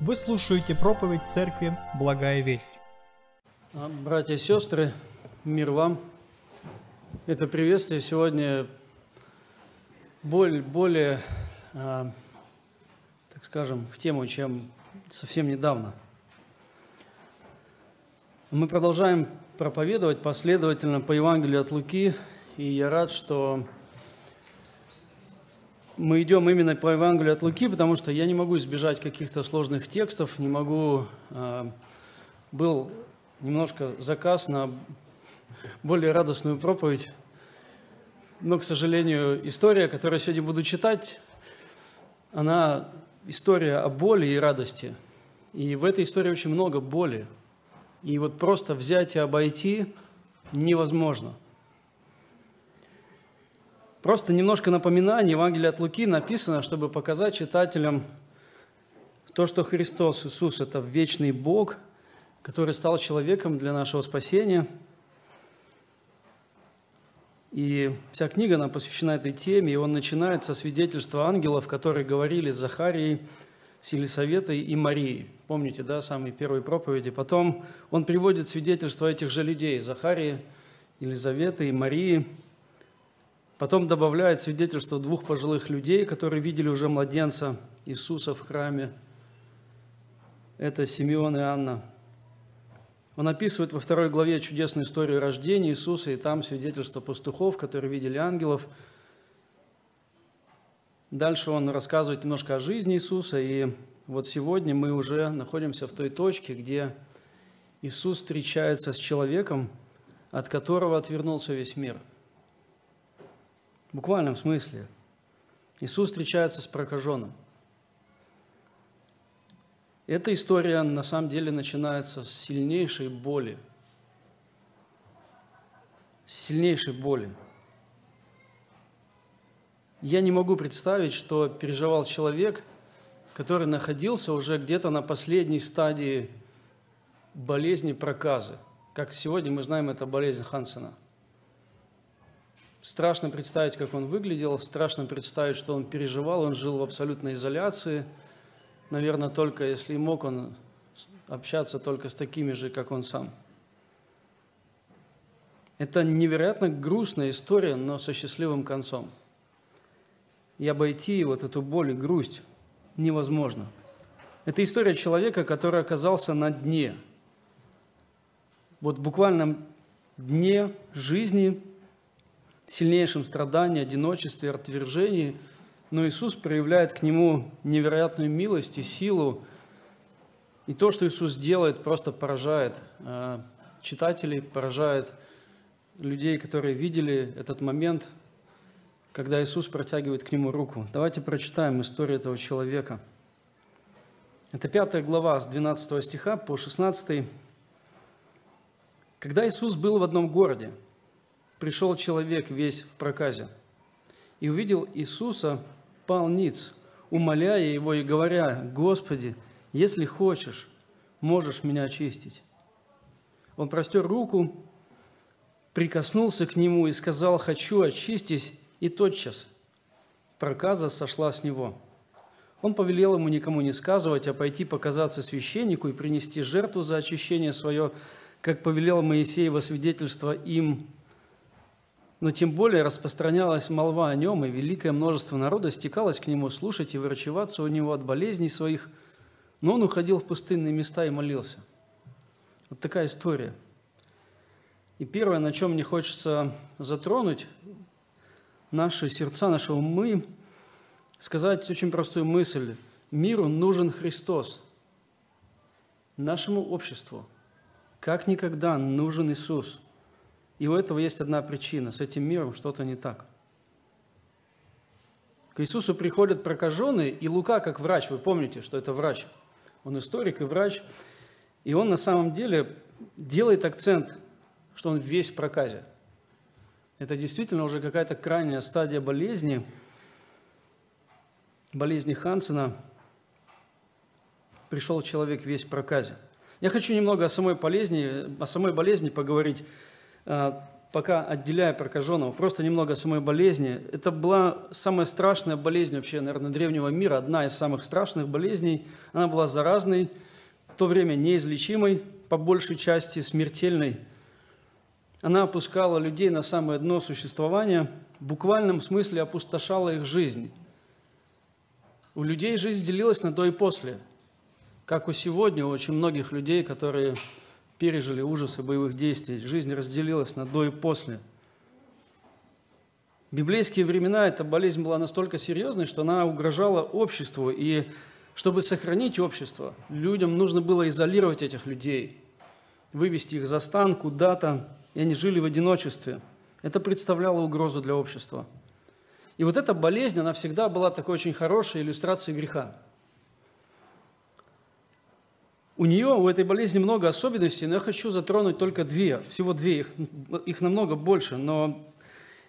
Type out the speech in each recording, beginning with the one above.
Вы слушаете проповедь церкви «Благая весть». А, братья и сестры, мир вам. Это приветствие сегодня более, более а, так скажем, в тему, чем совсем недавно. Мы продолжаем проповедовать последовательно по Евангелию от Луки, и я рад, что мы идем именно по Евангелию от Луки, потому что я не могу избежать каких-то сложных текстов, не могу... А, был немножко заказ на более радостную проповедь, но, к сожалению, история, которую я сегодня буду читать, она история о боли и радости. И в этой истории очень много боли. И вот просто взять и обойти невозможно – Просто немножко напоминание. Евангелие от Луки написано, чтобы показать читателям то, что Христос, Иисус – это вечный Бог, который стал человеком для нашего спасения. И вся книга, она посвящена этой теме, и он начинает со свидетельства ангелов, которые говорили с Захарией, с Елисаветой и Марией. Помните, да, самые первые проповеди. Потом он приводит свидетельства этих же людей – Захарии, Елизаветы и Марии – Потом добавляет свидетельство двух пожилых людей, которые видели уже младенца Иисуса в храме. Это Симеон и Анна. Он описывает во второй главе чудесную историю рождения Иисуса, и там свидетельство пастухов, которые видели ангелов. Дальше он рассказывает немножко о жизни Иисуса, и вот сегодня мы уже находимся в той точке, где Иисус встречается с человеком, от которого отвернулся весь мир – буквальном смысле. Иисус встречается с прокаженным. Эта история на самом деле начинается с сильнейшей боли. С сильнейшей боли. Я не могу представить, что переживал человек, который находился уже где-то на последней стадии болезни проказы. Как сегодня мы знаем, это болезнь Хансена – Страшно представить, как он выглядел, страшно представить, что он переживал. Он жил в абсолютной изоляции. Наверное, только если и мог он общаться только с такими же, как он сам. Это невероятно грустная история, но со счастливым концом. И обойти вот эту боль и грусть невозможно. Это история человека, который оказался на дне. Вот в буквальном дне жизни, сильнейшем страдании, одиночестве, отвержении, но Иисус проявляет к нему невероятную милость и силу. И то, что Иисус делает, просто поражает э, читателей, поражает людей, которые видели этот момент, когда Иисус протягивает к нему руку. Давайте прочитаем историю этого человека. Это пятая глава с 12 стиха по 16. Когда Иисус был в одном городе – пришел человек весь в проказе и увидел Иисуса, пал ниц, умоляя его и говоря, «Господи, если хочешь, можешь меня очистить». Он простер руку, прикоснулся к нему и сказал, «Хочу, очистись», и тотчас проказа сошла с него. Он повелел ему никому не сказывать, а пойти показаться священнику и принести жертву за очищение свое, как повелел Моисей во свидетельство им но тем более распространялась молва о нем, и великое множество народа стекалось к нему слушать и врачеваться у него от болезней своих, но он уходил в пустынные места и молился. Вот такая история. И первое, на чем мне хочется затронуть наши сердца, наши умы, сказать очень простую мысль. Миру нужен Христос. Нашему обществу как никогда нужен Иисус – и у этого есть одна причина. С этим миром что-то не так. К Иисусу приходят прокаженные, и Лука, как врач, вы помните, что это врач. Он историк и врач. И он на самом деле делает акцент, что он весь в проказе. Это действительно уже какая-то крайняя стадия болезни, болезни Хансена. Пришел человек весь в проказе. Я хочу немного о самой болезни, о самой болезни поговорить. А, пока отделяя прокаженного, просто немного о самой болезни. Это была самая страшная болезнь вообще, наверное, древнего мира, одна из самых страшных болезней. Она была заразной, в то время неизлечимой, по большей части смертельной. Она опускала людей на самое дно существования, в буквальном смысле опустошала их жизнь. У людей жизнь делилась на до и после. Как у сегодня у очень многих людей, которые пережили ужасы боевых действий. Жизнь разделилась на до и после. В библейские времена эта болезнь была настолько серьезной, что она угрожала обществу. И чтобы сохранить общество, людям нужно было изолировать этих людей, вывести их за стан куда-то, и они жили в одиночестве. Это представляло угрозу для общества. И вот эта болезнь, она всегда была такой очень хорошей иллюстрацией греха. У нее, у этой болезни много особенностей, но я хочу затронуть только две, всего две, их, их намного больше, но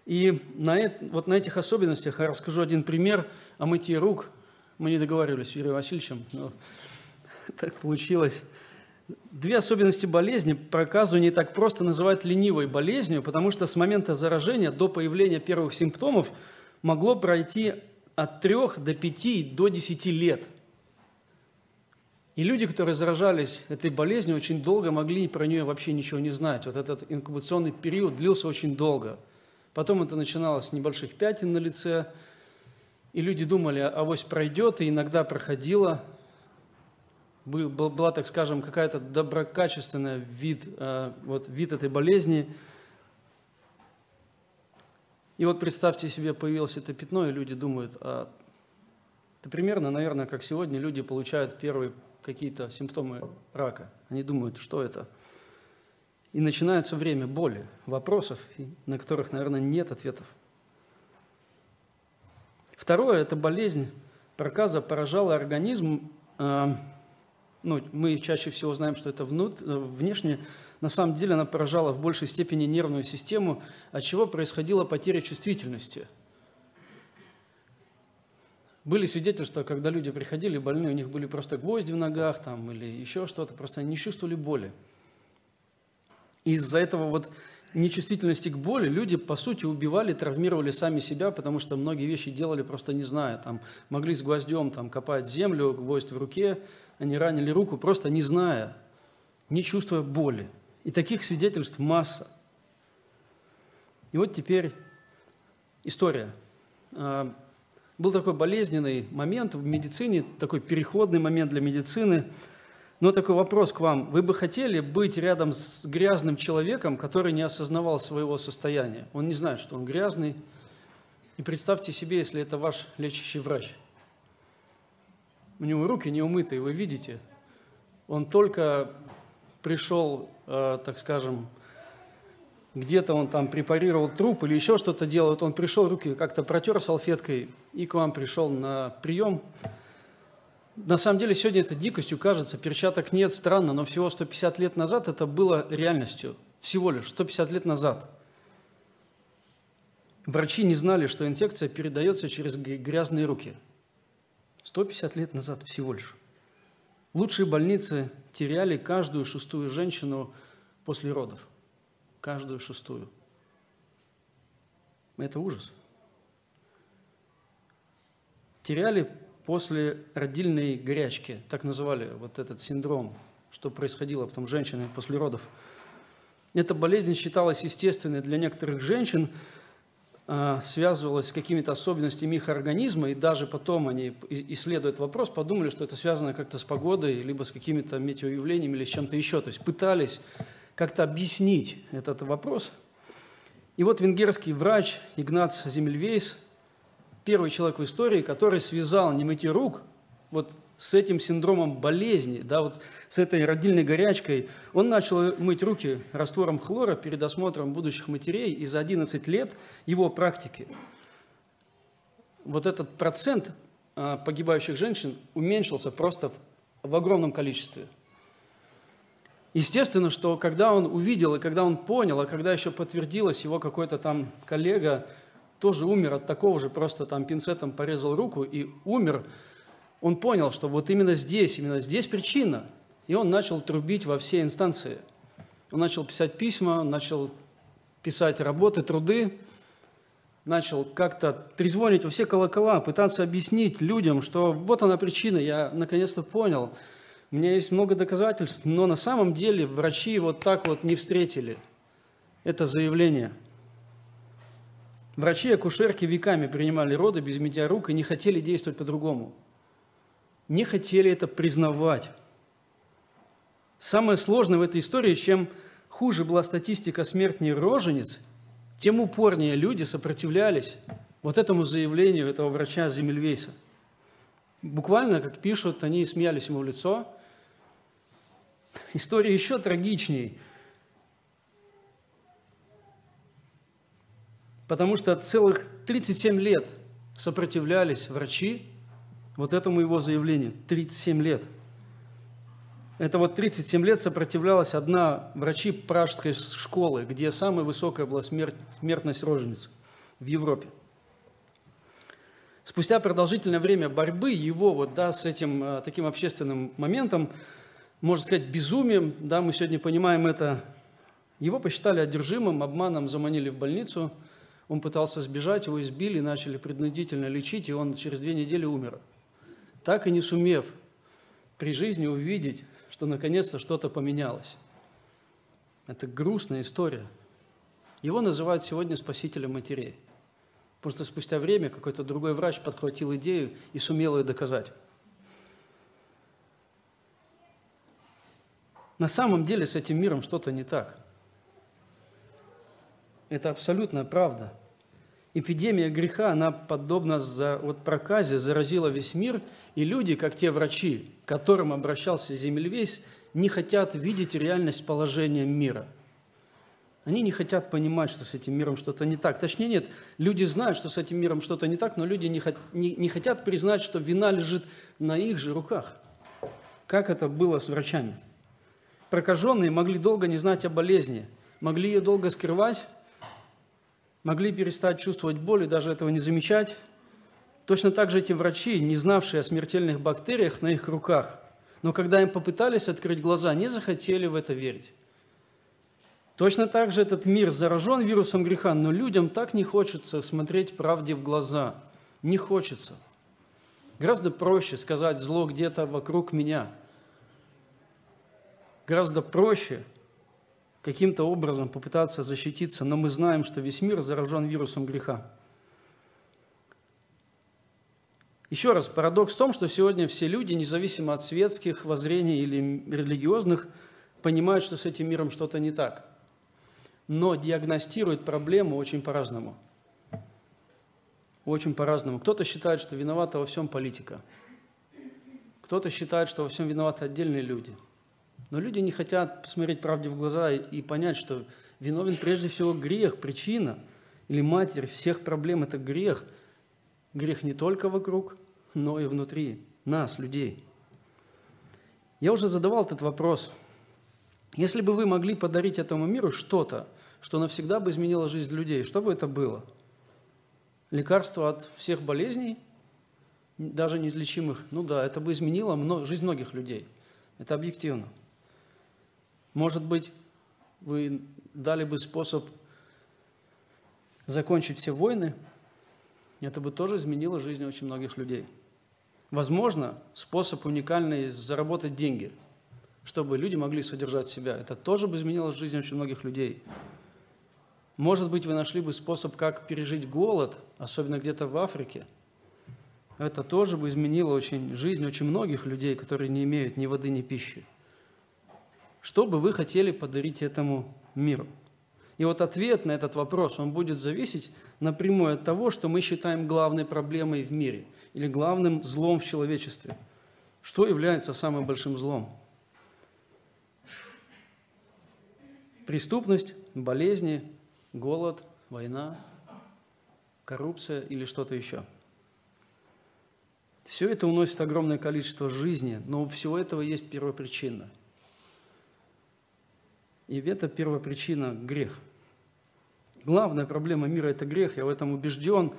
и на, вот на этих особенностях я расскажу один пример о мытье рук. Мы не договаривались с Юрием Васильевичем, но так получилось. Две особенности болезни проказу не так просто называть ленивой болезнью, потому что с момента заражения до появления первых симптомов могло пройти от 3 до 5 до 10 лет – и люди, которые заражались этой болезнью, очень долго могли про нее вообще ничего не знать. Вот этот инкубационный период длился очень долго. Потом это начиналось с небольших пятен на лице, и люди думали, авось пройдет, и иногда проходило. Была, так скажем, какая-то доброкачественная вид, э, вот, вид этой болезни. И вот представьте себе, появилось это пятно, и люди думают, а это примерно, наверное, как сегодня люди получают первый какие-то симптомы рака. Они думают, что это. И начинается время боли, вопросов, на которых, наверное, нет ответов. Второе – это болезнь. Проказа поражала организм. А, ну, мы чаще всего знаем, что это внут, внешне. На самом деле она поражала в большей степени нервную систему, от чего происходила потеря чувствительности – были свидетельства, когда люди приходили больные, у них были просто гвозди в ногах там, или еще что-то, просто они не чувствовали боли. Из-за этого вот нечувствительности к боли люди, по сути, убивали, травмировали сами себя, потому что многие вещи делали просто не зная. Там, могли с гвоздем там, копать землю, гвоздь в руке, они ранили руку, просто не зная, не чувствуя боли. И таких свидетельств масса. И вот теперь история. Был такой болезненный момент в медицине, такой переходный момент для медицины. Но такой вопрос к вам. Вы бы хотели быть рядом с грязным человеком, который не осознавал своего состояния? Он не знает, что он грязный. И представьте себе, если это ваш лечащий врач. У него руки не умытые, вы видите. Он только пришел, э, так скажем, где-то он там препарировал труп или еще что-то делал, вот он пришел, руки как-то протер салфеткой и к вам пришел на прием. На самом деле сегодня это дикостью кажется, перчаток нет, странно, но всего 150 лет назад это было реальностью, всего лишь 150 лет назад. Врачи не знали, что инфекция передается через грязные руки. 150 лет назад всего лишь. Лучшие больницы теряли каждую шестую женщину после родов каждую шестую. Это ужас. Теряли после родильной горячки, так называли вот этот синдром, что происходило потом с женщинами после родов. Эта болезнь считалась естественной для некоторых женщин, а, связывалась с какими-то особенностями их организма, и даже потом они, исследуя этот вопрос, подумали, что это связано как-то с погодой, либо с какими-то метеоявлениями, или с чем-то еще. То есть пытались как-то объяснить этот вопрос. И вот венгерский врач Игнац Земельвейс, первый человек в истории, который связал немытье рук вот с этим синдромом болезни, да, вот с этой родильной горячкой, он начал мыть руки раствором хлора перед осмотром будущих матерей, и за 11 лет его практики. Вот этот процент а, погибающих женщин уменьшился просто в, в огромном количестве – Естественно, что когда он увидел и когда он понял, а когда еще подтвердилось, его какой-то там коллега тоже умер от такого же, просто там пинцетом порезал руку и умер, он понял, что вот именно здесь, именно здесь причина. И он начал трубить во все инстанции. Он начал писать письма, начал писать работы, труды, начал как-то трезвонить во все колокола, пытаться объяснить людям, что вот она причина, я наконец-то понял. У меня есть много доказательств, но на самом деле врачи вот так вот не встретили это заявление. Врачи-акушерки веками принимали роды без мытья рук и не хотели действовать по-другому. Не хотели это признавать. Самое сложное в этой истории, чем хуже была статистика смертней рожениц, тем упорнее люди сопротивлялись вот этому заявлению этого врача Земельвейса. Буквально, как пишут, они смеялись ему в лицо. История еще трагичней, потому что целых 37 лет сопротивлялись врачи вот этому его заявлению. 37 лет – это вот 37 лет сопротивлялась одна врачи пражской школы, где самая высокая была смертность рожениц в Европе. Спустя продолжительное время борьбы его вот, да, с этим а, таким общественным моментом, можно сказать, безумием, да, мы сегодня понимаем это, его посчитали одержимым, обманом заманили в больницу, он пытался сбежать, его избили, начали принудительно лечить, и он через две недели умер. Так и не сумев при жизни увидеть что наконец-то что-то поменялось. Это грустная история. Его называют сегодня спасителем матерей. Потому что спустя время какой-то другой врач подхватил идею и сумел ее доказать. На самом деле с этим миром что-то не так. Это абсолютная правда. Эпидемия греха, она подобно за, вот проказе заразила весь мир, и люди, как те врачи, к которым обращался Земельвесь, не хотят видеть реальность положения мира. Они не хотят понимать, что с этим миром что-то не так. Точнее, нет, люди знают, что с этим миром что-то не так, но люди не, не, не хотят признать, что вина лежит на их же руках. Как это было с врачами? Прокаженные могли долго не знать о болезни, могли ее долго скрывать, могли перестать чувствовать боль и даже этого не замечать. Точно так же эти врачи, не знавшие о смертельных бактериях на их руках, но когда им попытались открыть глаза, не захотели в это верить. Точно так же этот мир заражен вирусом греха, но людям так не хочется смотреть правде в глаза. Не хочется. Гораздо проще сказать зло где-то вокруг меня. Гораздо проще каким-то образом попытаться защититься, но мы знаем, что весь мир заражен вирусом греха. Еще раз, парадокс в том, что сегодня все люди, независимо от светских воззрений или религиозных, понимают, что с этим миром что-то не так. Но диагностируют проблему очень по-разному. Очень по-разному. Кто-то считает, что виновата во всем политика. Кто-то считает, что во всем виноваты отдельные люди – но люди не хотят посмотреть правде в глаза и понять, что виновен прежде всего грех, причина или матерь всех проблем – это грех. Грех не только вокруг, но и внутри нас, людей. Я уже задавал этот вопрос. Если бы вы могли подарить этому миру что-то, что навсегда бы изменило жизнь людей, что бы это было? Лекарство от всех болезней, даже неизлечимых? Ну да, это бы изменило жизнь многих людей. Это объективно. Может быть, вы дали бы способ закончить все войны, это бы тоже изменило жизнь очень многих людей. Возможно, способ уникальный заработать деньги, чтобы люди могли содержать себя. Это тоже бы изменило жизнь очень многих людей. Может быть, вы нашли бы способ, как пережить голод, особенно где-то в Африке. Это тоже бы изменило очень жизнь очень многих людей, которые не имеют ни воды, ни пищи. Что бы вы хотели подарить этому миру? И вот ответ на этот вопрос, он будет зависеть напрямую от того, что мы считаем главной проблемой в мире или главным злом в человечестве. Что является самым большим злом? Преступность, болезни, голод, война, коррупция или что-то еще. Все это уносит огромное количество жизни, но у всего этого есть первопричина – и это первая причина – грех. Главная проблема мира – это грех, я в этом убежден.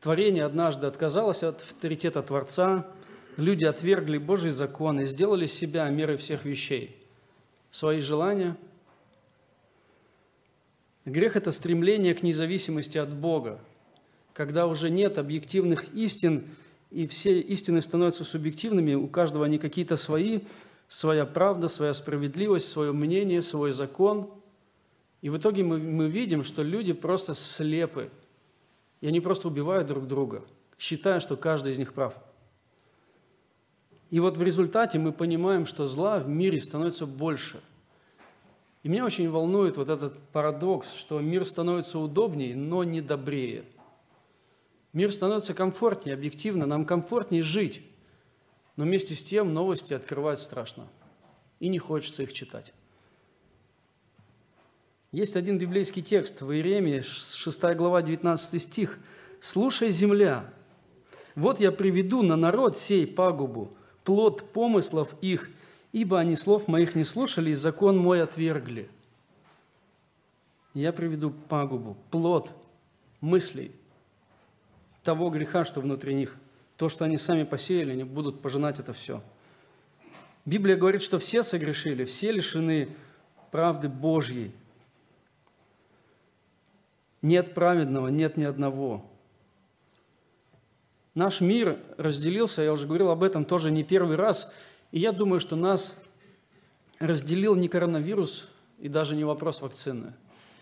Творение однажды отказалось от авторитета Творца, люди отвергли Божий закон и сделали себя мерой всех вещей. Свои желания, Грех – это стремление к независимости от Бога, когда уже нет объективных истин, и все истины становятся субъективными, у каждого они какие-то свои, своя правда, своя справедливость, свое мнение, свой закон. И в итоге мы, мы видим, что люди просто слепы, и они просто убивают друг друга, считая, что каждый из них прав. И вот в результате мы понимаем, что зла в мире становится больше – и меня очень волнует вот этот парадокс, что мир становится удобнее, но не добрее. Мир становится комфортнее, объективно, нам комфортнее жить. Но вместе с тем новости открывать страшно. И не хочется их читать. Есть один библейский текст в Иеремии, 6 глава, 19 стих. «Слушай, земля, вот я приведу на народ сей пагубу, плод помыслов их, ибо они слов моих не слушали, и закон мой отвергли. Я приведу пагубу, плод мыслей того греха, что внутри них. То, что они сами посеяли, они будут пожинать это все. Библия говорит, что все согрешили, все лишены правды Божьей. Нет праведного, нет ни одного. Наш мир разделился, я уже говорил об этом тоже не первый раз – и я думаю, что нас разделил не коронавирус и даже не вопрос вакцины,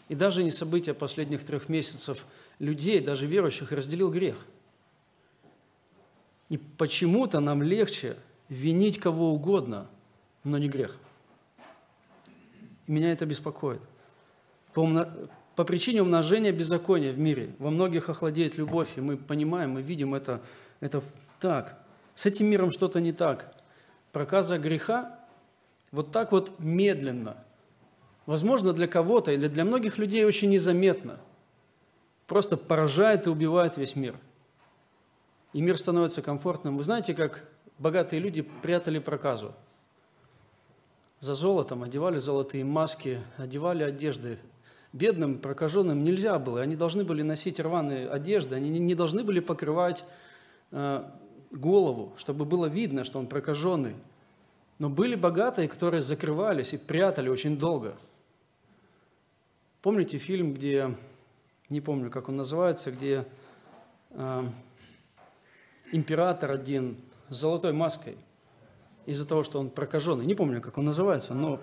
и даже не события последних трех месяцев людей, даже верующих, разделил грех. И почему-то нам легче винить кого угодно, но не грех. И меня это беспокоит. По, умно... по причине умножения беззакония в мире во многих охладеет любовь, и мы понимаем, мы видим это, это так. С этим миром что-то не так проказа греха вот так вот медленно, возможно, для кого-то или для многих людей очень незаметно, просто поражает и убивает весь мир. И мир становится комфортным. Вы знаете, как богатые люди прятали проказу? За золотом одевали золотые маски, одевали одежды. Бедным, прокаженным нельзя было. Они должны были носить рваные одежды, они не должны были покрывать э, голову, чтобы было видно, что он прокаженный. Но были богатые, которые закрывались и прятали очень долго. Помните фильм, где, не помню, как он называется, где э, император один с золотой маской из-за того, что он прокаженный. Не помню, как он называется, но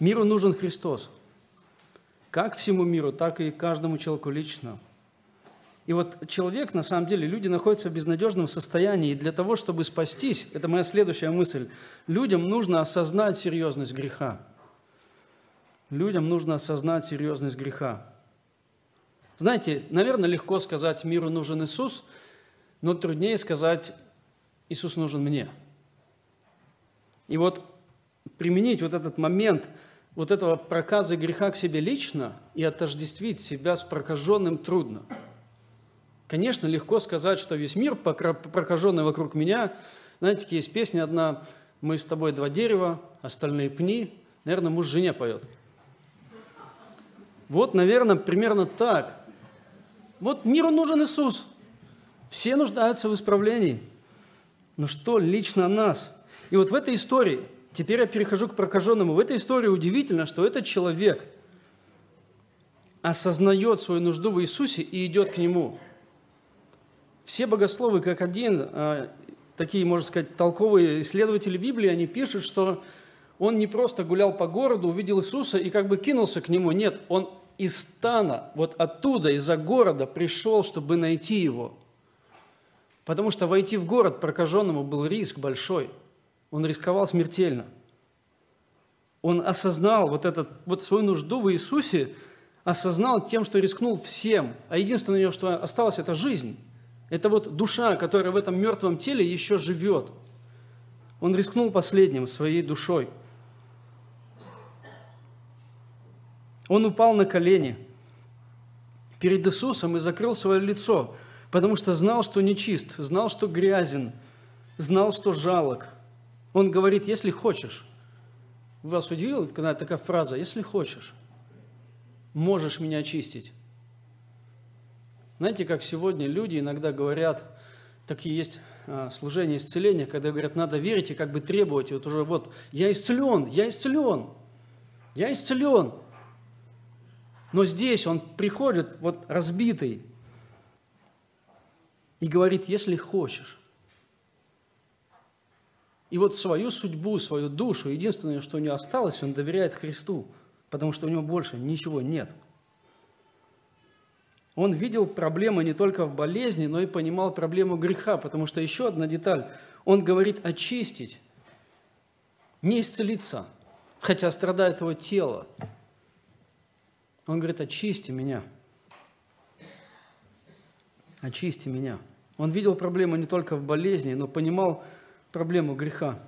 миру нужен Христос. Как всему миру, так и каждому человеку лично – и вот человек, на самом деле, люди находятся в безнадежном состоянии. И для того, чтобы спастись, это моя следующая мысль, людям нужно осознать серьезность греха. Людям нужно осознать серьезность греха. Знаете, наверное, легко сказать, миру нужен Иисус, но труднее сказать, Иисус нужен мне. И вот применить вот этот момент вот этого проказа греха к себе лично и отождествить себя с прокаженным трудно – Конечно, легко сказать, что весь мир, прокаженный вокруг меня, знаете, есть песня одна «Мы с тобой два дерева, остальные пни». Наверное, муж жене поет. Вот, наверное, примерно так. Вот миру нужен Иисус. Все нуждаются в исправлении. Но что лично нас? И вот в этой истории, теперь я перехожу к прокаженному, в этой истории удивительно, что этот человек осознает свою нужду в Иисусе и идет к Нему – все богословы как один, а, такие, можно сказать, толковые исследователи Библии, они пишут, что он не просто гулял по городу, увидел Иисуса и как бы кинулся к нему. Нет, он из стана, вот оттуда, из-за города пришел, чтобы найти его. Потому что войти в город прокаженному был риск большой. Он рисковал смертельно. Он осознал вот, этот, вот свою нужду в Иисусе, осознал тем, что рискнул всем. А единственное, что осталось, это жизнь. Это вот душа, которая в этом мертвом теле еще живет. Он рискнул последним своей душой. Он упал на колени перед Иисусом и закрыл свое лицо, потому что знал, что нечист, знал, что грязен, знал, что жалок. Он говорит, если хочешь. Вас удивила когда такая фраза, если хочешь, можешь меня очистить. Знаете, как сегодня люди иногда говорят, такие есть а, служения исцеления, когда говорят, надо верить и как бы требовать, вот уже вот, я исцелен, я исцелен, я исцелен. Но здесь он приходит вот разбитый и говорит, если хочешь. И вот свою судьбу, свою душу, единственное, что у него осталось, он доверяет Христу, потому что у него больше ничего нет. Он видел проблемы не только в болезни, но и понимал проблему греха, потому что еще одна деталь. Он говорит очистить, не исцелиться, хотя страдает его тело. Он говорит, очисти меня. Очисти меня. Он видел проблему не только в болезни, но понимал проблему греха.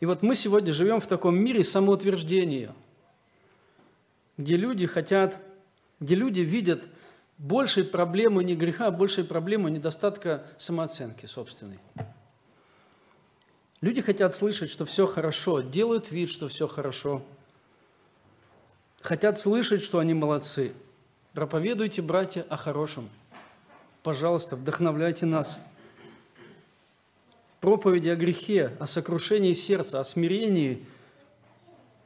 И вот мы сегодня живем в таком мире самоутверждения, где люди хотят, где люди видят большей проблемы не греха, а большей проблемы недостатка самооценки собственной. Люди хотят слышать, что все хорошо, делают вид, что все хорошо. Хотят слышать, что они молодцы. Проповедуйте, братья, о хорошем. Пожалуйста, вдохновляйте нас. Проповеди о грехе, о сокрушении сердца, о смирении,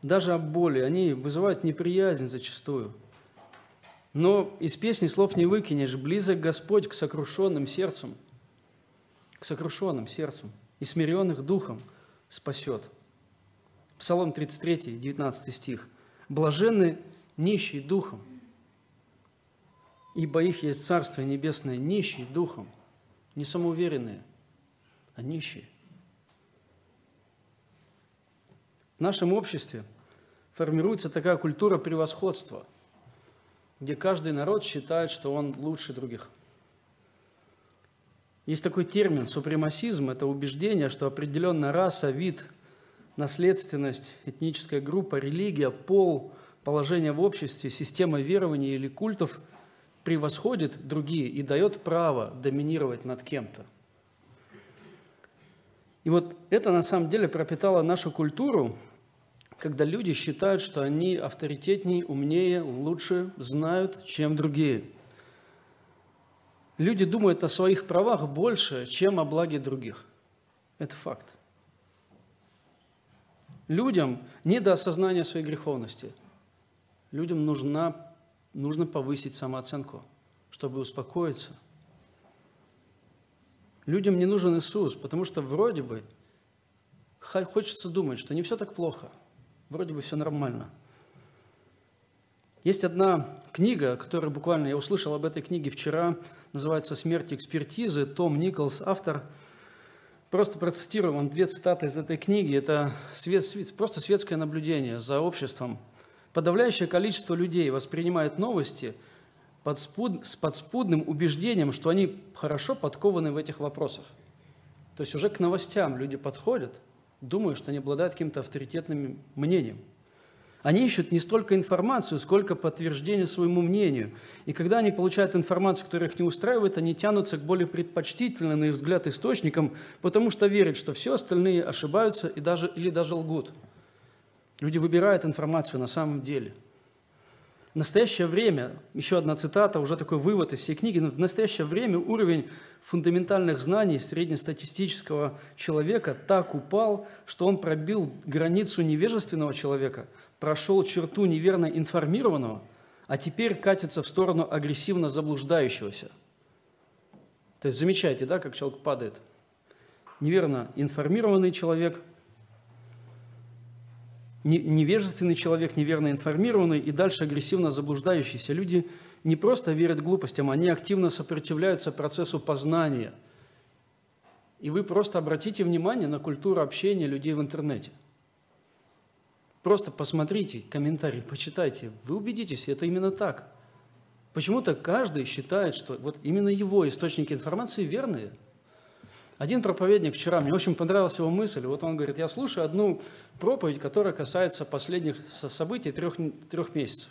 даже о боли, они вызывают неприязнь зачастую. Но из песни слов не выкинешь, близок Господь к сокрушенным сердцам, к сокрушенным сердцам и смиренных духом спасет. Псалом 33, 19 стих. «Блаженны нищие духом, ибо их есть Царствие Небесное, нищие духом, не самоуверенные, а нищие». В нашем обществе формируется такая культура превосходства, где каждый народ считает, что он лучше других – есть такой термин супремасизм – это убеждение, что определенная раса, вид, наследственность, этническая группа, религия, пол, положение в обществе, система верований или культов превосходит другие и дает право доминировать над кем-то. И вот это на самом деле пропитало нашу культуру, когда люди считают, что они авторитетнее, умнее, лучше знают, чем другие – Люди думают о своих правах больше, чем о благе других. Это факт. Людям не до осознания своей греховности. Людям нужна, нужно повысить самооценку, чтобы успокоиться. Людям не нужен Иисус, потому что вроде бы хочется думать, что не все так плохо, вроде бы все нормально – есть одна книга, которая буквально, я услышал об этой книге вчера, называется «Смерть экспертизы», Том Николс, автор. Просто процитирую вам две цитаты из этой книги. Это свет, свет, просто светское наблюдение за обществом. Подавляющее количество людей воспринимает новости под спуд, с подспудным убеждением, что они хорошо подкованы в этих вопросах. То есть уже к новостям люди подходят, думают, что они обладают каким-то авторитетным мнением – они ищут не столько информацию, сколько подтверждение своему мнению. И когда они получают информацию, которая их не устраивает, они тянутся к более предпочтительным, на их взгляд, источникам, потому что верят, что все остальные ошибаются и даже, или даже лгут. Люди выбирают информацию на самом деле. В настоящее время, еще одна цитата, уже такой вывод из всей книги, в настоящее время уровень фундаментальных знаний среднестатистического человека так упал, что он пробил границу невежественного человека – прошел черту неверно информированного, а теперь катится в сторону агрессивно заблуждающегося. То есть замечайте, да, как человек падает. Неверно информированный человек, невежественный человек, неверно информированный и дальше агрессивно заблуждающиеся. Люди не просто верят глупостям, они активно сопротивляются процессу познания. И вы просто обратите внимание на культуру общения людей в интернете – Просто посмотрите комментарии, почитайте, вы убедитесь, это именно так. Почему-то каждый считает, что вот именно его источники информации верные. Один проповедник вчера, мне очень понравилась его мысль, вот он говорит, я слушаю одну проповедь, которая касается последних событий трех, трех месяцев.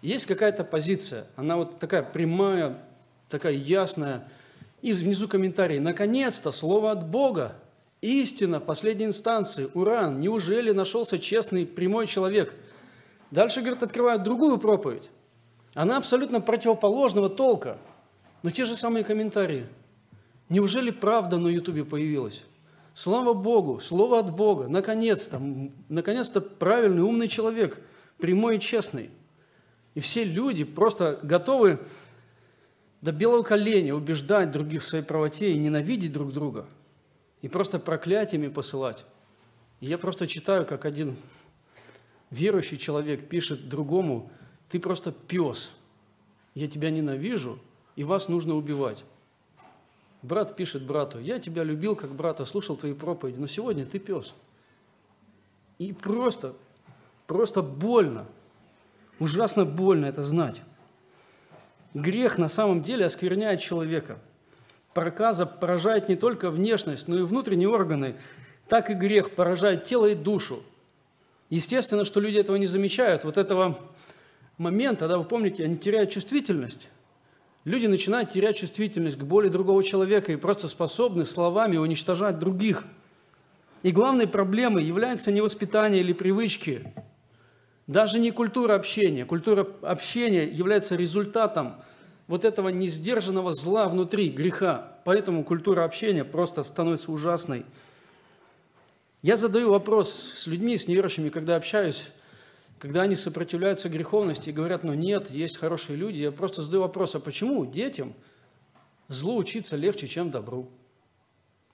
Есть какая-то позиция, она вот такая прямая, такая ясная, и внизу комментарий, наконец-то слово от Бога, Истина последней инстанции, уран, неужели нашелся честный, прямой человек? Дальше, говорит, открывают другую проповедь. Она абсолютно противоположного толка, но те же самые комментарии. Неужели правда на Ютубе появилась? Слава Богу, слово от Бога, наконец-то, наконец-то правильный, умный человек прямой и честный. И все люди просто готовы до белого коленя убеждать других в своей правоте и ненавидеть друг друга, и просто проклятиями посылать. И я просто читаю, как один верующий человек пишет другому, ты просто пес, я тебя ненавижу, и вас нужно убивать. Брат пишет брату, я тебя любил как брата, слушал твои проповеди, но сегодня ты пес. И просто, просто больно, ужасно больно это знать. Грех на самом деле оскверняет человека. Проказа поражает не только внешность, но и внутренние органы. Так и грех поражает тело и душу. Естественно, что люди этого не замечают. Вот этого момента, да, вы помните, они теряют чувствительность. Люди начинают терять чувствительность к боли другого человека и просто способны словами уничтожать других. И главной проблемой является не воспитание или привычки, даже не культура общения. Культура общения является результатом вот этого несдержанного зла внутри, греха. Поэтому культура общения просто становится ужасной. Я задаю вопрос с людьми, с неверующими, когда общаюсь, когда они сопротивляются греховности и говорят, ну нет, есть хорошие люди, я просто задаю вопрос, а почему детям зло учиться легче, чем добру?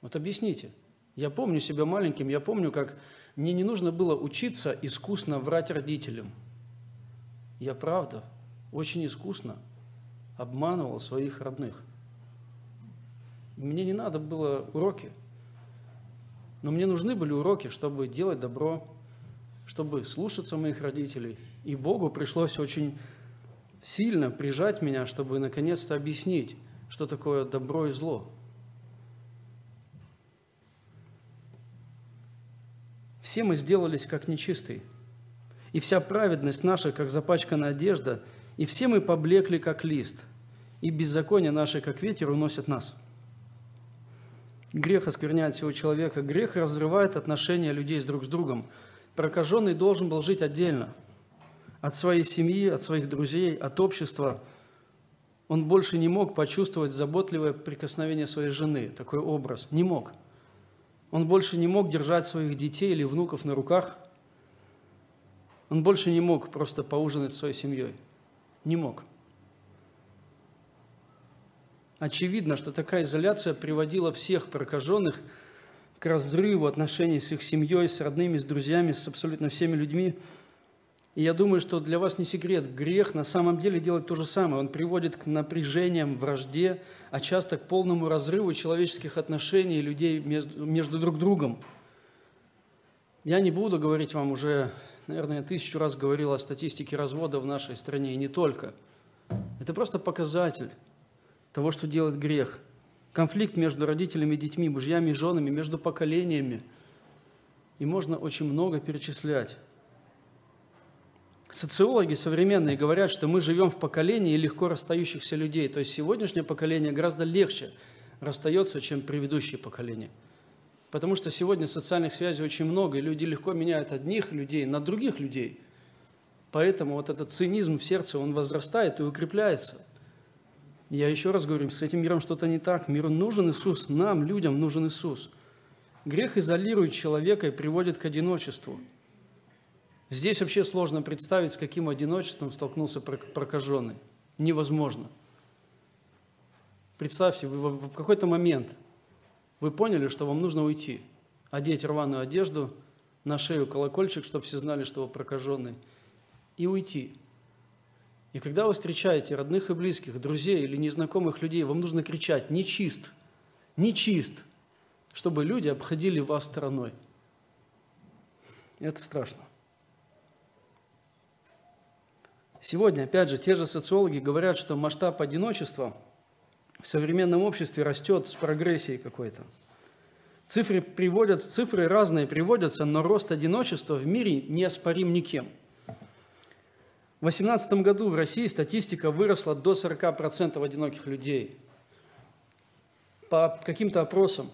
Вот объясните. Я помню себя маленьким, я помню, как мне не нужно было учиться искусно врать родителям. Я правда очень искусно обманывал своих родных. Мне не надо было уроки, но мне нужны были уроки, чтобы делать добро, чтобы слушаться моих родителей. И Богу пришлось очень сильно прижать меня, чтобы наконец-то объяснить, что такое добро и зло – Все мы сделались как нечистые, и вся праведность наша, как запачканная одежда, и все мы поблекли, как лист, и беззаконие наше, как ветер, уносит нас. Грех оскверняет всего человека, грех разрывает отношения людей с друг с другом. Прокаженный должен был жить отдельно от своей семьи, от своих друзей, от общества. Он больше не мог почувствовать заботливое прикосновение своей жены, такой образ, не мог – он больше не мог держать своих детей или внуков на руках. Он больше не мог просто поужинать своей семьей. Не мог. Очевидно, что такая изоляция приводила всех прокаженных разрыву отношений с их семьей, с родными, с друзьями, с абсолютно всеми людьми – и я думаю, что для вас не секрет, грех на самом деле делает то же самое. Он приводит к напряжениям, вражде, а часто к полному разрыву человеческих отношений людей между, между друг другом. Я не буду говорить вам уже, наверное, тысячу раз говорил о статистике развода в нашей стране, и не только. Это просто показатель того, что делает грех. Конфликт между родителями и детьми, мужьями и женами, между поколениями. И можно очень много перечислять. Социологи современные говорят, что мы живем в поколении легко расстающихся людей. То есть сегодняшнее поколение гораздо легче расстается, чем предыдущее поколение. Потому что сегодня социальных связей очень много, и люди легко меняют одних людей на других людей. Поэтому вот этот цинизм в сердце, он возрастает и укрепляется. Я еще раз говорю, с этим миром что-то не так. Миру нужен Иисус, нам, людям, нужен Иисус. Грех изолирует человека и приводит к одиночеству – Здесь вообще сложно представить, с каким одиночеством столкнулся прокаженный. Невозможно. Представьте, вы в какой-то момент вы поняли, что вам нужно уйти, одеть рваную одежду, на шею колокольчик, чтобы все знали, что вы прокаженный, и уйти. И когда вы встречаете родных и близких, друзей или незнакомых людей, вам нужно кричать «нечист», «нечист», чтобы люди обходили вас стороной. Это страшно. Сегодня, опять же, те же социологи говорят, что масштаб одиночества в современном обществе растет с прогрессией какой-то. Цифры, приводят, цифры разные приводятся, но рост одиночества в мире неоспорим никем. В 2018 году в России статистика выросла до 40% одиноких людей. По каким-то опросам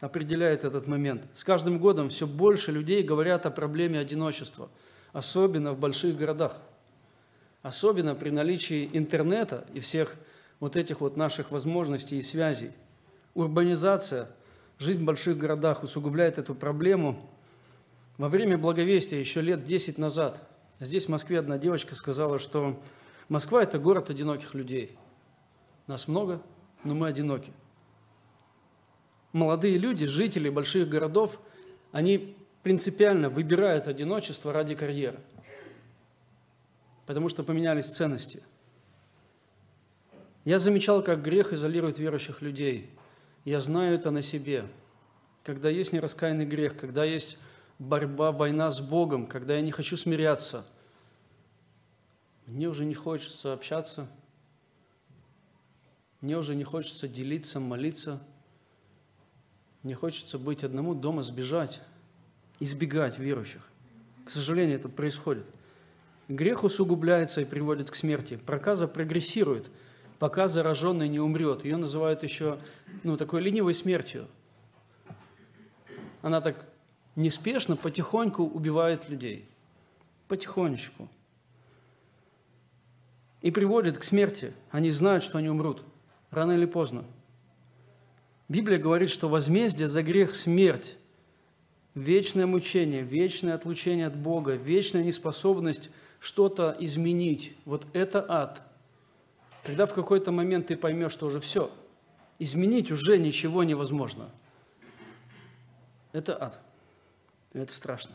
определяет этот момент. С каждым годом все больше людей говорят о проблеме одиночества, особенно в больших городах – особенно при наличии интернета и всех вот этих вот наших возможностей и связей. Урбанизация, жизнь в больших городах усугубляет эту проблему. Во время благовестия еще лет 10 назад Здесь в Москве одна девочка сказала, что Москва – это город одиноких людей. Нас много, но мы одиноки. Молодые люди, жители больших городов, они принципиально выбирают одиночество ради карьеры, потому что поменялись ценности. Я замечал, как грех изолирует верующих людей. Я знаю это на себе. Когда есть нераскаянный грех, когда есть борьба, война с Богом, когда я не хочу смиряться, мне уже не хочется общаться, мне уже не хочется делиться, молиться, мне хочется быть одному дома, сбежать, избегать верующих. К сожалению, это происходит. Грех усугубляется и приводит к смерти. Проказа прогрессирует, пока зараженный не умрет. Ее называют еще ну, такой ленивой смертью. Она так неспешно, потихоньку убивает людей. Потихонечку. И приводит к смерти. Они знают, что они умрут. Рано или поздно. Библия говорит, что возмездие за грех – смерть. Вечное мучение, вечное отлучение от Бога, вечная неспособность что-то изменить. Вот это ад. Когда в какой-то момент ты поймешь, что уже все, изменить уже ничего невозможно. Это ад. Это страшно.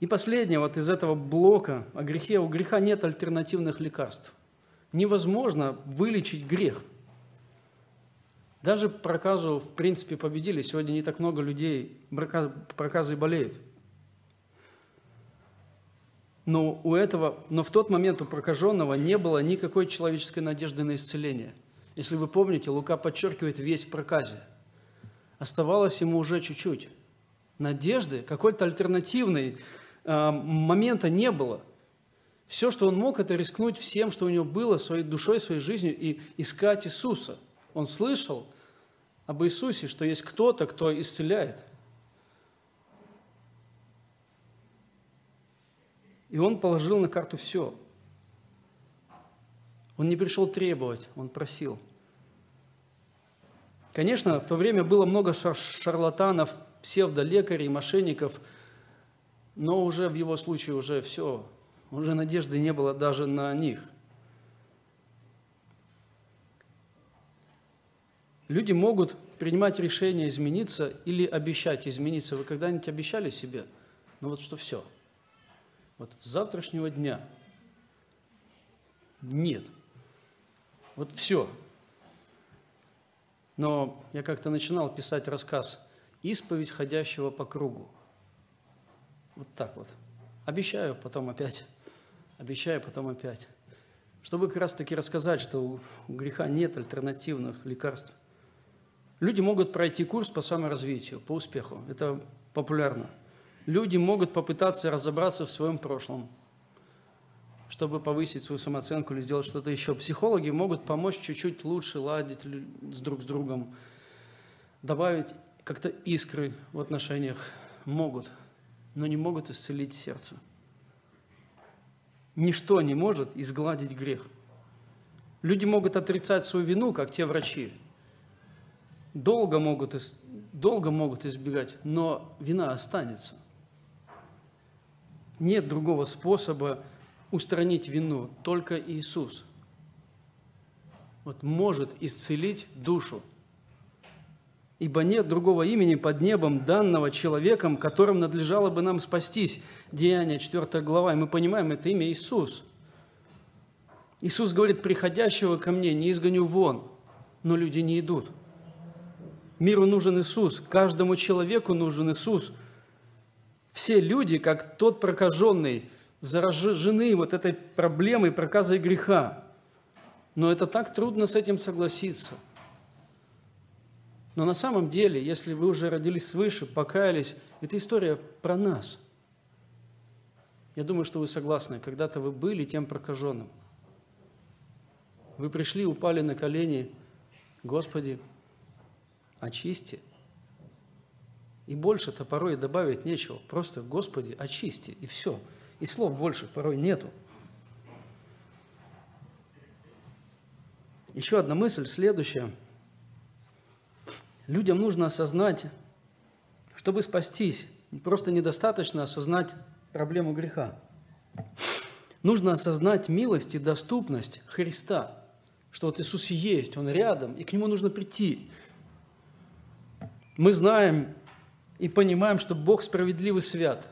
И последнее, вот из этого блока о грехе. У греха нет альтернативных лекарств. Невозможно вылечить грех. Даже проказу, в принципе, победили. Сегодня не так много людей проказой болеют. Но у этого, но в тот момент у прокаженного не было никакой человеческой надежды на исцеление. Если вы помните, Лука подчеркивает весь в проказе. Оставалось ему уже чуть-чуть надежды, какой-то альтернативной э, момента не было. Все, что он мог, это рискнуть всем, что у него было, своей душой, своей жизнью, и искать Иисуса. Он слышал об Иисусе, что есть кто-то, кто исцеляет. И он положил на карту все. Он не пришел требовать, он просил. Конечно, в то время было много шарлатанов, псевдолекарей, мошенников, но уже в его случае уже все, уже надежды не было даже на них. Люди могут принимать решение измениться или обещать измениться. Вы когда-нибудь обещали себе? Ну вот что все. Вот с завтрашнего дня нет. Вот все. Но я как-то начинал писать рассказ исповедь ходящего по кругу. Вот так вот. Обещаю, потом опять. Обещаю, потом опять. Чтобы как раз-таки рассказать, что у греха нет альтернативных лекарств. Люди могут пройти курс по саморазвитию, по успеху. Это популярно. Люди могут попытаться разобраться в своем прошлом, чтобы повысить свою самооценку или сделать что-то еще. Психологи могут помочь чуть-чуть лучше ладить с друг с другом, добавить как-то искры в отношениях могут, но не могут исцелить сердце. Ничто не может изгладить грех. Люди могут отрицать свою вину, как те врачи. Долго могут, долго могут избегать, но вина останется. Нет другого способа устранить вину, только Иисус. Вот может исцелить душу – Ибо нет другого имени под небом, данного человеком, которым надлежало бы нам спастись. Деяние 4 глава. И мы понимаем, это имя Иисус. Иисус говорит, приходящего ко мне не изгоню вон, но люди не идут. Миру нужен Иисус, каждому человеку нужен Иисус. Все люди, как тот прокаженный, заражены вот этой проблемой проказа греха. Но это так трудно с этим согласиться – но на самом деле, если вы уже родились свыше, покаялись, это история про нас. Я думаю, что вы согласны. Когда-то вы были тем прокаженным. Вы пришли, упали на колени. Господи, очисти. И больше-то порой добавить нечего. Просто, Господи, очисти, и все. И слов больше порой нету. Еще одна мысль, следующая – Людям нужно осознать, чтобы спастись, просто недостаточно осознать проблему греха. Нужно осознать милость и доступность Христа, что вот Иисус есть, Он рядом, и к Нему нужно прийти. Мы знаем и понимаем, что Бог справедливый свят.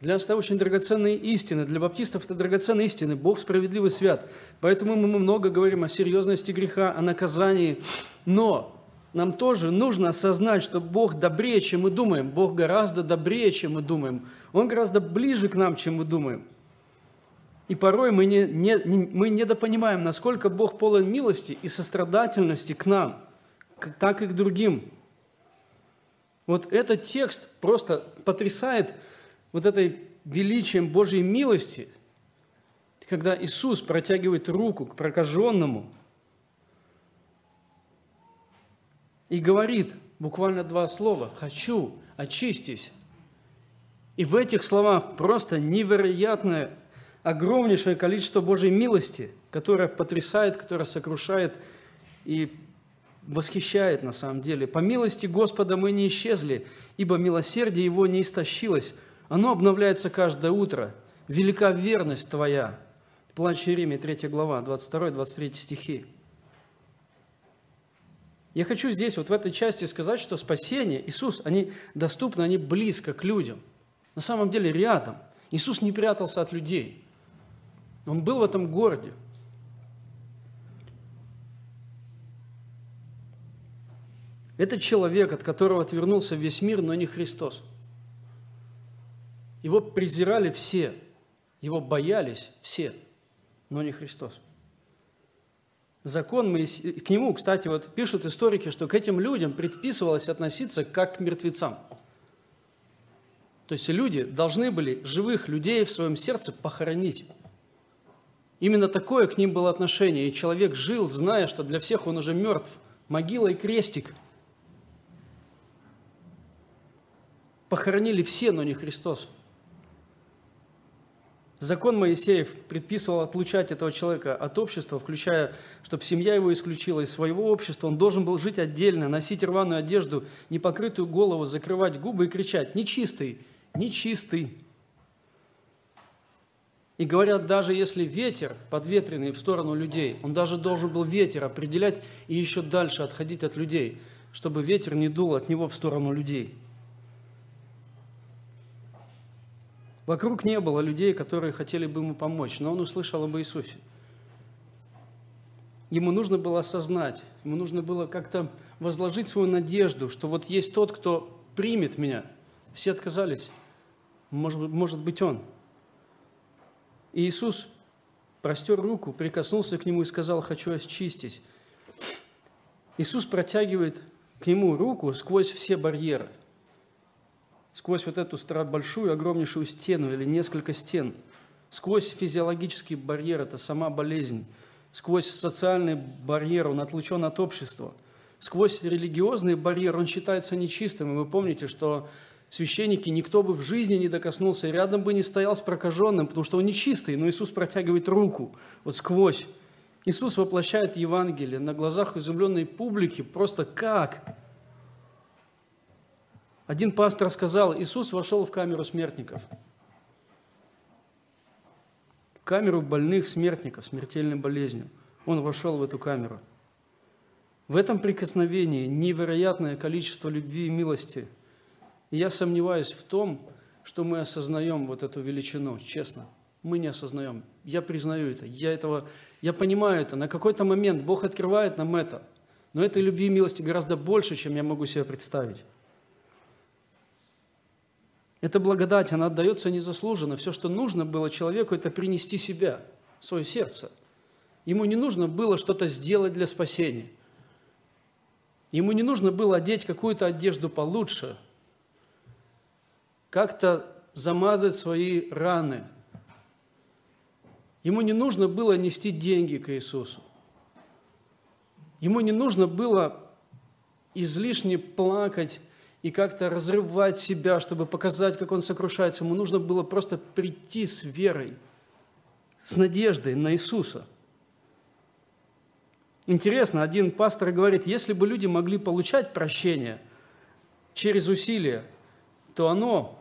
Для нас это очень драгоценные истины, для баптистов это драгоценные истины. Бог справедливый свят. Поэтому мы много говорим о серьезности греха, о наказании. Но нам тоже нужно осознать, что Бог добрее, чем мы думаем. Бог гораздо добрее, чем мы думаем. Он гораздо ближе к нам, чем мы думаем. И порой мы, не, не, мы недопонимаем, насколько Бог полон милости и сострадательности к нам, так и к другим. Вот этот текст просто потрясает вот этой величием Божьей милости, когда Иисус протягивает руку к прокаженному и говорит буквально два слова «хочу, очистись». И в этих словах просто невероятное, огромнейшее количество Божьей милости, которое потрясает, которое сокрушает и восхищает на самом деле. По милости Господа мы не исчезли, ибо милосердие Его не истощилось. Оно обновляется каждое утро. Велика верность Твоя. Плач Иеремия, 3 глава, 22-23 стихи. Я хочу здесь, вот в этой части сказать, что спасение, Иисус, они доступны, они близко к людям. На самом деле рядом. Иисус не прятался от людей. Он был в этом городе. Это человек, от которого отвернулся весь мир, но не Христос. Его презирали все, его боялись все, но не Христос. Закон Моисея, к нему, кстати, вот пишут историки, что к этим людям предписывалось относиться как к мертвецам. То есть люди должны были живых людей в своем сердце похоронить. Именно такое к ним было отношение. И человек жил, зная, что для всех он уже мертв. Могила и крестик – похоронили все, но не Христос. Закон Моисеев предписывал отлучать этого человека от общества, включая, чтобы семья его исключила из своего общества. Он должен был жить отдельно, носить рваную одежду, непокрытую голову, закрывать губы и кричать «Нечистый! Нечистый!». И говорят, даже если ветер подветренный в сторону людей, он даже должен был ветер определять и еще дальше отходить от людей, чтобы ветер не дул от него в сторону людей – Вокруг не было людей, которые хотели бы ему помочь, но он услышал об Иисусе. Ему нужно было осознать, ему нужно было как-то возложить свою надежду, что вот есть тот, кто примет меня. Все отказались. Может, может быть, он. И Иисус простер руку, прикоснулся к нему и сказал, хочу очистить. Иисус протягивает к нему руку сквозь все барьеры – сквозь вот эту большую, огромнейшую стену или несколько стен, сквозь физиологический барьер, это сама болезнь, сквозь социальный барьер, он отлучен от общества, сквозь религиозный барьер, он считается нечистым. И вы помните, что священники, никто бы в жизни не докоснулся, рядом бы не стоял с прокаженным, потому что он нечистый, но Иисус протягивает руку вот сквозь. Иисус воплощает Евангелие на глазах изумленной публики. Просто как? Один пастор сказал, Иисус вошел в камеру смертников. В камеру больных смертников, смертельной болезнью. Он вошел в эту камеру. В этом прикосновении невероятное количество любви и милости. И я сомневаюсь в том, что мы осознаем вот эту величину, честно. Мы не осознаем. Я признаю это. Я, этого, я понимаю это. На какой-то момент Бог открывает нам это. Но этой любви и милости гораздо больше, чем я могу себе представить. Эта благодать, она отдается незаслуженно. Все, что нужно было человеку, это принести себя, свое сердце. Ему не нужно было что-то сделать для спасения. Ему не нужно было одеть какую-то одежду получше, как-то замазать свои раны. Ему не нужно было нести деньги к Иисусу. Ему не нужно было излишне плакать и как-то разрывать себя, чтобы показать, как он сокрушается. Ему нужно было просто прийти с верой, с надеждой на Иисуса. Интересно, один пастор говорит, если бы люди могли получать прощение через усилия, то оно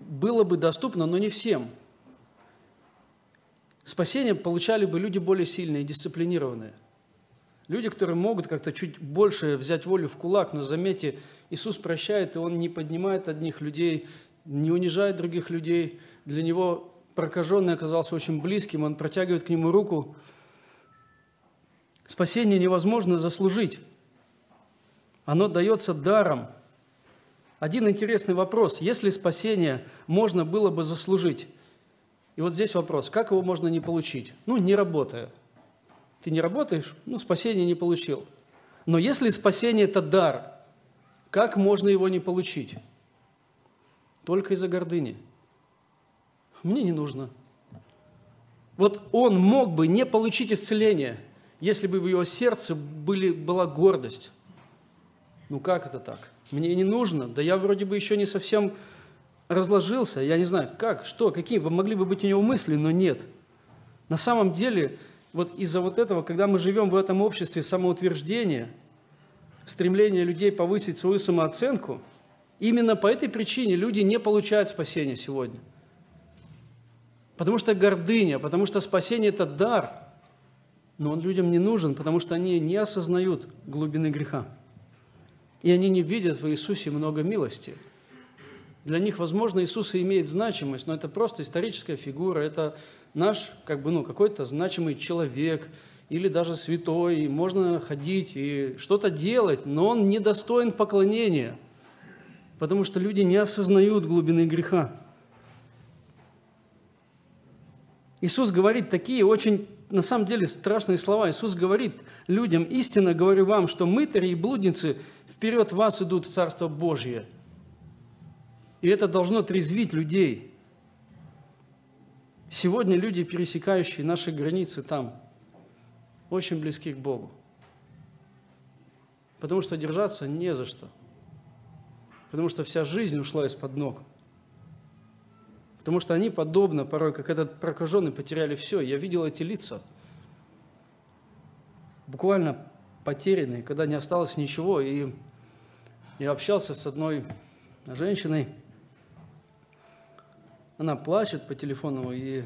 было бы доступно, но не всем. Спасение получали бы люди более сильные, дисциплинированные. Люди, которые могут как-то чуть больше взять волю в кулак, но заметьте, Иисус прощает, и Он не поднимает одних людей, не унижает других людей. Для Него прокаженный оказался очень близким, Он протягивает к нему руку. Спасение невозможно заслужить. Оно дается даром. Один интересный вопрос. Если спасение можно было бы заслужить, и вот здесь вопрос, как его можно не получить? Ну, не работая. Ты не работаешь, ну, спасение не получил. Но если спасение – это дар, как можно его не получить? Только из-за гордыни. Мне не нужно. Вот он мог бы не получить исцеление, если бы в его сердце были, была гордость. Ну как это так? Мне не нужно, да я вроде бы еще не совсем разложился, я не знаю, как, что, какие могли бы быть у него мысли, но нет. На самом деле, вот из-за вот этого, когда мы живем в этом обществе самоутверждения, стремления людей повысить свою самооценку, именно по этой причине люди не получают спасения сегодня. Потому что гордыня, потому что спасение – это дар, но он людям не нужен, потому что они не осознают глубины греха. И они не видят в Иисусе много милости – для них, возможно, Иисус и имеет значимость, но это просто историческая фигура, это наш, как бы, ну, какой-то значимый человек или даже святой, и можно ходить и что-то делать, но он недостоин поклонения, потому что люди не осознают глубины греха. Иисус говорит такие очень, на самом деле, страшные слова. Иисус говорит людям, истинно говорю вам, что мытари и блудницы вперед вас идут в Царство Божье – и это должно трезвить людей. Сегодня люди, пересекающие наши границы там, очень близки к Богу. Потому что держаться не за что. Потому что вся жизнь ушла из-под ног. Потому что они, подобно порой, как этот прокаженный, потеряли все. Я видел эти лица, буквально потерянные, когда не осталось ничего. И я общался с одной женщиной, она плачет по телефону, и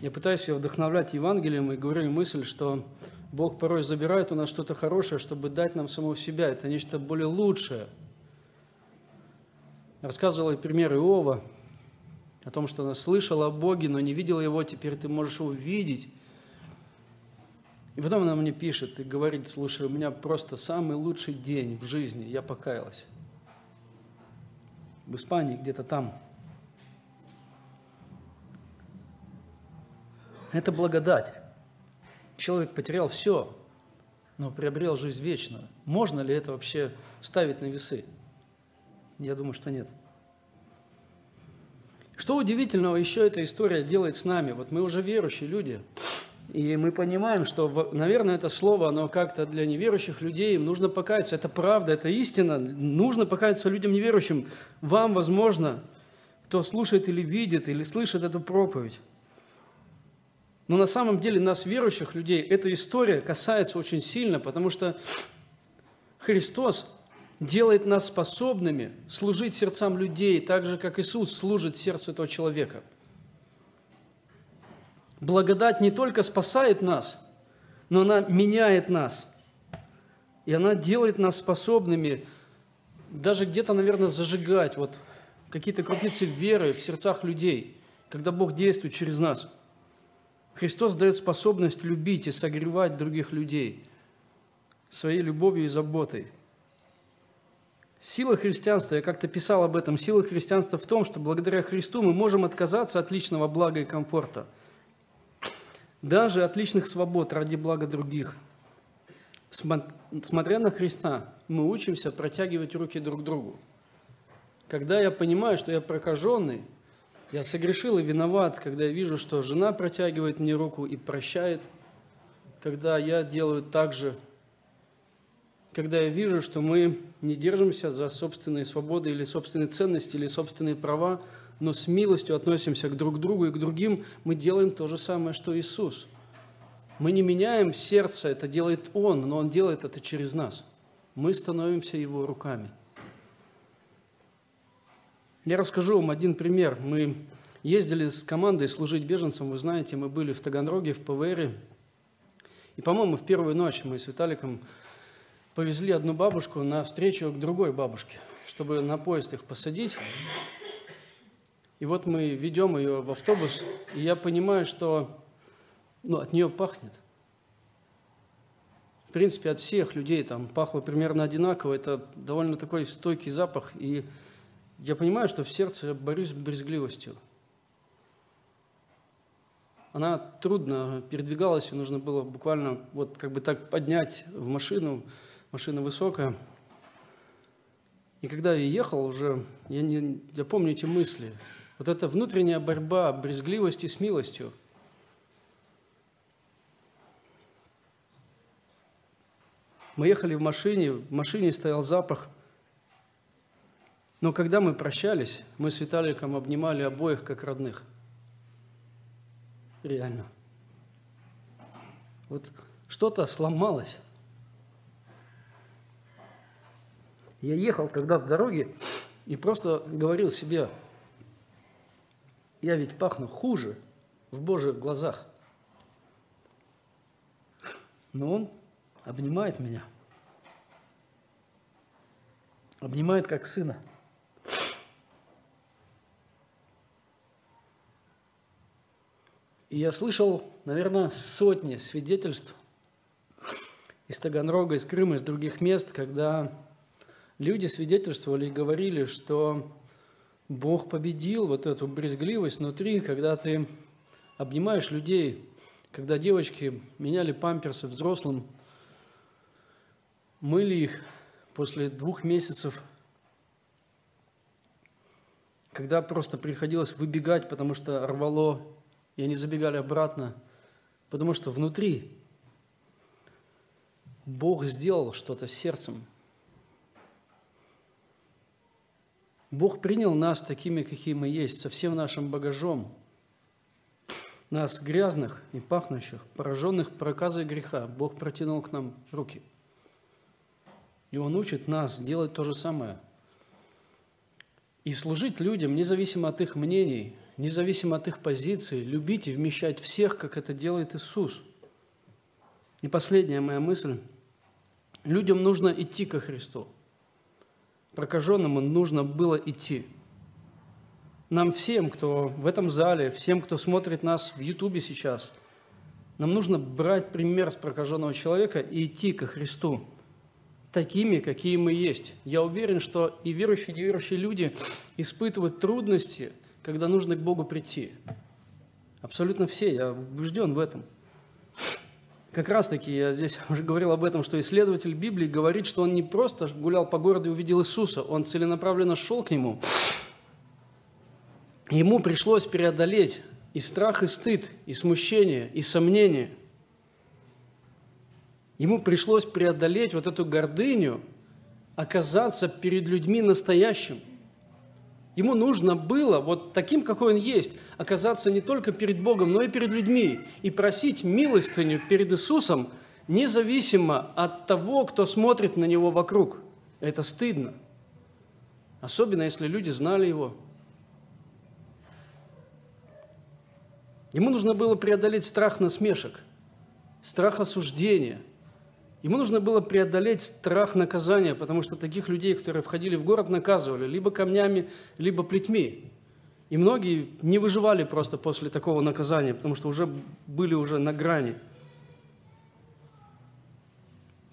я пытаюсь ее вдохновлять Евангелием и говорю мысль, что Бог порой забирает у нас что-то хорошее, чтобы дать нам самого себя. Это нечто более лучшее. Рассказывала пример Иова о том, что она слышала о Боге, но не видела Его, теперь ты можешь увидеть. И потом она мне пишет и говорит, слушай, у меня просто самый лучший день в жизни, я покаялась. В Испании, где-то там – Это благодать. Человек потерял все, но приобрел жизнь вечную. Можно ли это вообще ставить на весы? Я думаю, что нет. Что удивительного еще эта история делает с нами? Вот мы уже верующие люди, и мы понимаем, что, наверное, это слово, оно как-то для неверующих людей, им нужно покаяться. Это правда, это истина. Нужно покаяться людям неверующим. Вам, возможно, кто слушает или видит, или слышит эту проповедь. Но на самом деле нас, верующих людей, эта история касается очень сильно, потому что Христос делает нас способными служить сердцам людей, так же, как Иисус служит сердцу этого человека. Благодать не только спасает нас, но она меняет нас. И она делает нас способными даже где-то, наверное, зажигать вот какие-то крупицы веры в сердцах людей, когда Бог действует через нас – Христос дает способность любить и согревать других людей своей любовью и заботой. Сила христианства, я как-то писал об этом, сила христианства в том, что благодаря Христу мы можем отказаться от личного блага и комфорта, даже от личных свобод ради блага других. Смотря на Христа, мы учимся протягивать руки друг другу. Когда я понимаю, что я прокаженный – я согрешил и виноват, когда я вижу, что жена протягивает мне руку и прощает, когда я делаю так же, когда я вижу, что мы не держимся за собственные свободы или собственные ценности или собственные права, но с милостью относимся к друг другу и к другим, мы делаем то же самое, что Иисус. Мы не меняем сердце, это делает Он, но Он делает это через нас. Мы становимся Его руками – Я расскажу вам один пример. Мы ездили с командой служить беженцам, вы знаете, мы были в Таганроге, в ПВР. И, по-моему, в первую ночь мы с Виталиком повезли одну бабушку на встречу к другой бабушке, чтобы на поезд их посадить. И вот мы ведем ее в автобус, и я понимаю, что ну, от нее пахнет. В принципе, от всех людей там пахло примерно одинаково. Это довольно такой стойкий запах. И я понимаю, что в сердце я борюсь с брезгливостью. Она трудно передвигалась, и нужно было буквально вот как бы так поднять в машину. Машина высокая. И когда я ехал уже, я, не, я помню эти мысли. Вот эта внутренняя борьба брезгливости с милостью – Мы ехали в машине, в машине стоял запах. Но когда мы прощались, мы с Виталиком обнимали обоих как родных. Реально. Вот что-то сломалось. Я ехал тогда в дороге и просто говорил себе, я ведь пахну хуже в Божьих глазах. Но он обнимает меня. Обнимает как сына. И я слышал, наверное, сотни свидетельств из Таганрога, из Крыма, из других мест, когда люди свидетельствовали и говорили, что Бог победил вот эту брезгливость внутри, когда ты обнимаешь людей, когда девочки меняли памперсы взрослым, мыли их после двух месяцев, когда просто приходилось выбегать, потому что рвало, и они забегали обратно, потому что внутри Бог сделал что-то сердцем. Бог принял нас такими, какие мы есть, со всем нашим багажом. Нас грязных и пахнущих, пораженных проказой греха, Бог протянул к нам руки – и Он учит нас делать то же самое. И служить людям, независимо от их мнений, независимо от их позиций, любить и вмещать всех, как это делает Иисус. И последняя моя мысль. Людям нужно идти ко Христу. Прокаженному нужно было идти. Нам всем, кто в этом зале, всем, кто смотрит нас в Ютубе сейчас, нам нужно брать пример с прокаженного человека и идти ко Христу – такими, какие мы есть. Я уверен, что и верующие, и неверующие люди испытывают трудности, когда нужно к Богу прийти. Абсолютно все, я убежден в этом. Как раз таки, я здесь уже говорил об этом, что исследователь Библии говорит, что он не просто гулял по городу и увидел Иисуса, он целенаправленно шел к Нему. Ему пришлось преодолеть и страх, и стыд, и смущение, и сомнение – Ему пришлось преодолеть вот эту гордыню, оказаться перед людьми настоящим. Ему нужно было, вот таким, какой он есть, оказаться не только перед Богом, но и перед людьми, и просить милостыню перед Иисусом, независимо от того, кто смотрит на него вокруг. Это стыдно. Особенно, если люди знали его. Ему нужно было преодолеть страх насмешек, страх осуждения – Ему нужно было преодолеть страх наказания, потому что таких людей, которые входили в город, наказывали либо камнями, либо плетьми. И многие не выживали просто после такого наказания, потому что уже были уже на грани.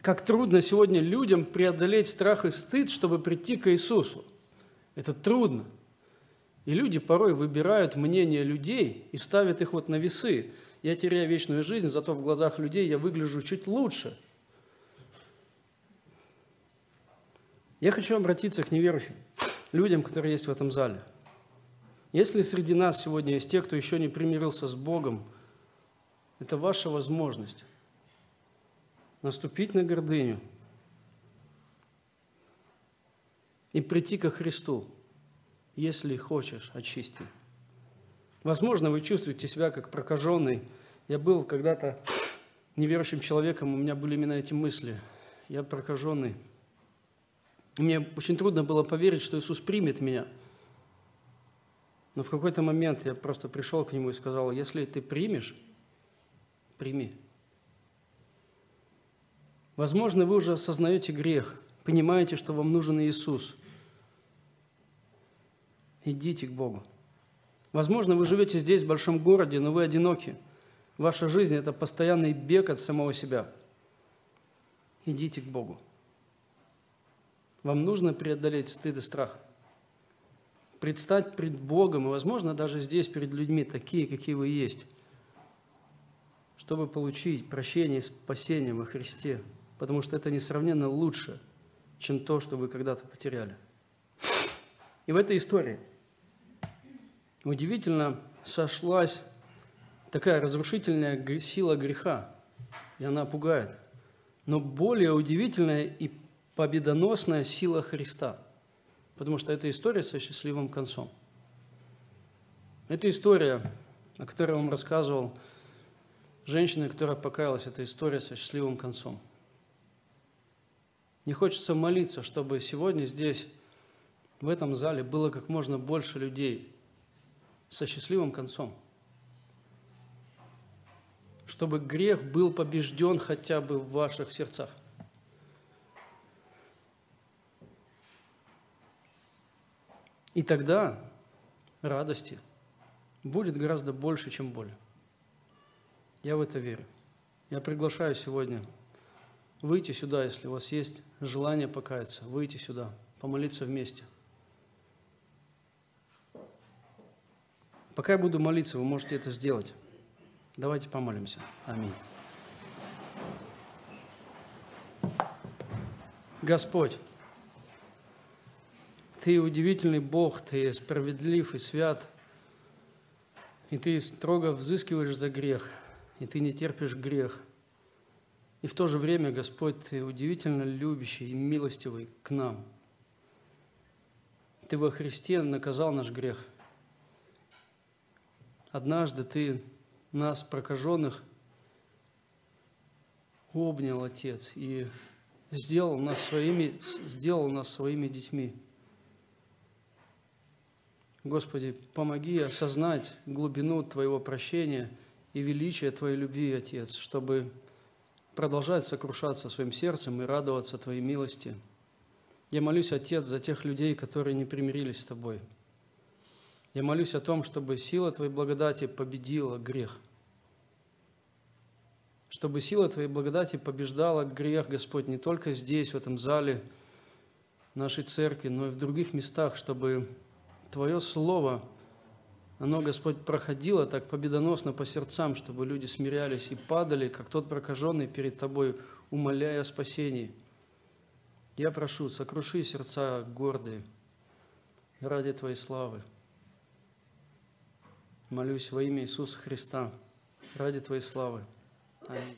Как трудно сегодня людям преодолеть страх и стыд, чтобы прийти к Иисусу. Это трудно. И люди порой выбирают мнение людей и ставят их вот на весы. Я теряю вечную жизнь, зато в глазах людей я выгляжу чуть лучше – Я хочу обратиться к неверующим, людям, которые есть в этом зале. Если среди нас сегодня есть те, кто еще не примирился с Богом, это ваша возможность наступить на гордыню и прийти ко Христу, если хочешь, очисти. Возможно, вы чувствуете себя как прокаженный. Я был когда-то неверующим человеком, у меня были именно эти мысли. Я прокаженный – мне очень трудно было поверить, что Иисус примет меня. Но в какой-то момент я просто пришел к нему и сказал, если ты примешь, прими. Возможно, вы уже осознаете грех, понимаете, что вам нужен Иисус. Идите к Богу. Возможно, вы живете здесь, в большом городе, но вы одиноки. Ваша жизнь – это постоянный бег от самого себя. Идите к Богу. Вам нужно преодолеть стыд и страх. Предстать пред Богом, и, возможно, даже здесь перед людьми, такие, какие вы есть, чтобы получить прощение и спасение во Христе, потому что это несравненно лучше, чем то, что вы когда-то потеряли. И в этой истории – удивительно сошлась такая разрушительная сила греха, и она пугает. Но более удивительная и победоносная сила Христа, потому что это история со счастливым концом. Это история, о которой я вам рассказывал, женщина, которая покаялась, это история со счастливым концом. Не хочется молиться, чтобы сегодня здесь, в этом зале, было как можно больше людей, со счастливым концом. Чтобы грех был побежден хотя бы в ваших сердцах. И тогда радости будет гораздо больше, чем боли. Я в это верю. Я приглашаю сегодня выйти сюда, если у вас есть желание покаяться, выйти сюда, помолиться вместе – Пока я буду молиться, вы можете это сделать. Давайте помолимся. Аминь. Господь, Ты удивительный Бог, Ты справедлив и свят, и Ты строго взыскиваешь за грех, и Ты не терпишь грех. И в то же время, Господь, Ты удивительно любящий и милостивый к нам. Ты во Христе наказал наш грех – Однажды Ты нас, прокаженных, обнял, Отец, и сделал нас своими, сделал нас своими детьми. Господи, помоги осознать глубину Твоего прощения и величие Твоей любви, Отец, чтобы продолжать сокрушаться своим сердцем и радоваться Твоей милости. Я молюсь, Отец, за тех людей, которые не примирились с Тобой – я молюсь о том, чтобы сила Твоей благодати победила грех. Чтобы сила Твоей благодати побеждала грех, Господь, не только здесь, в этом зале нашей церкви, но и в других местах, чтобы Твое Слово, оно, Господь, проходило так победоносно по сердцам, чтобы люди смирялись и падали, как тот прокаженный перед Тобой, умоляя о спасении. Я прошу, сокруши сердца гордые ради Твоей славы. Молюсь во имя Иисуса Христа, ради Твоей славы. Аминь.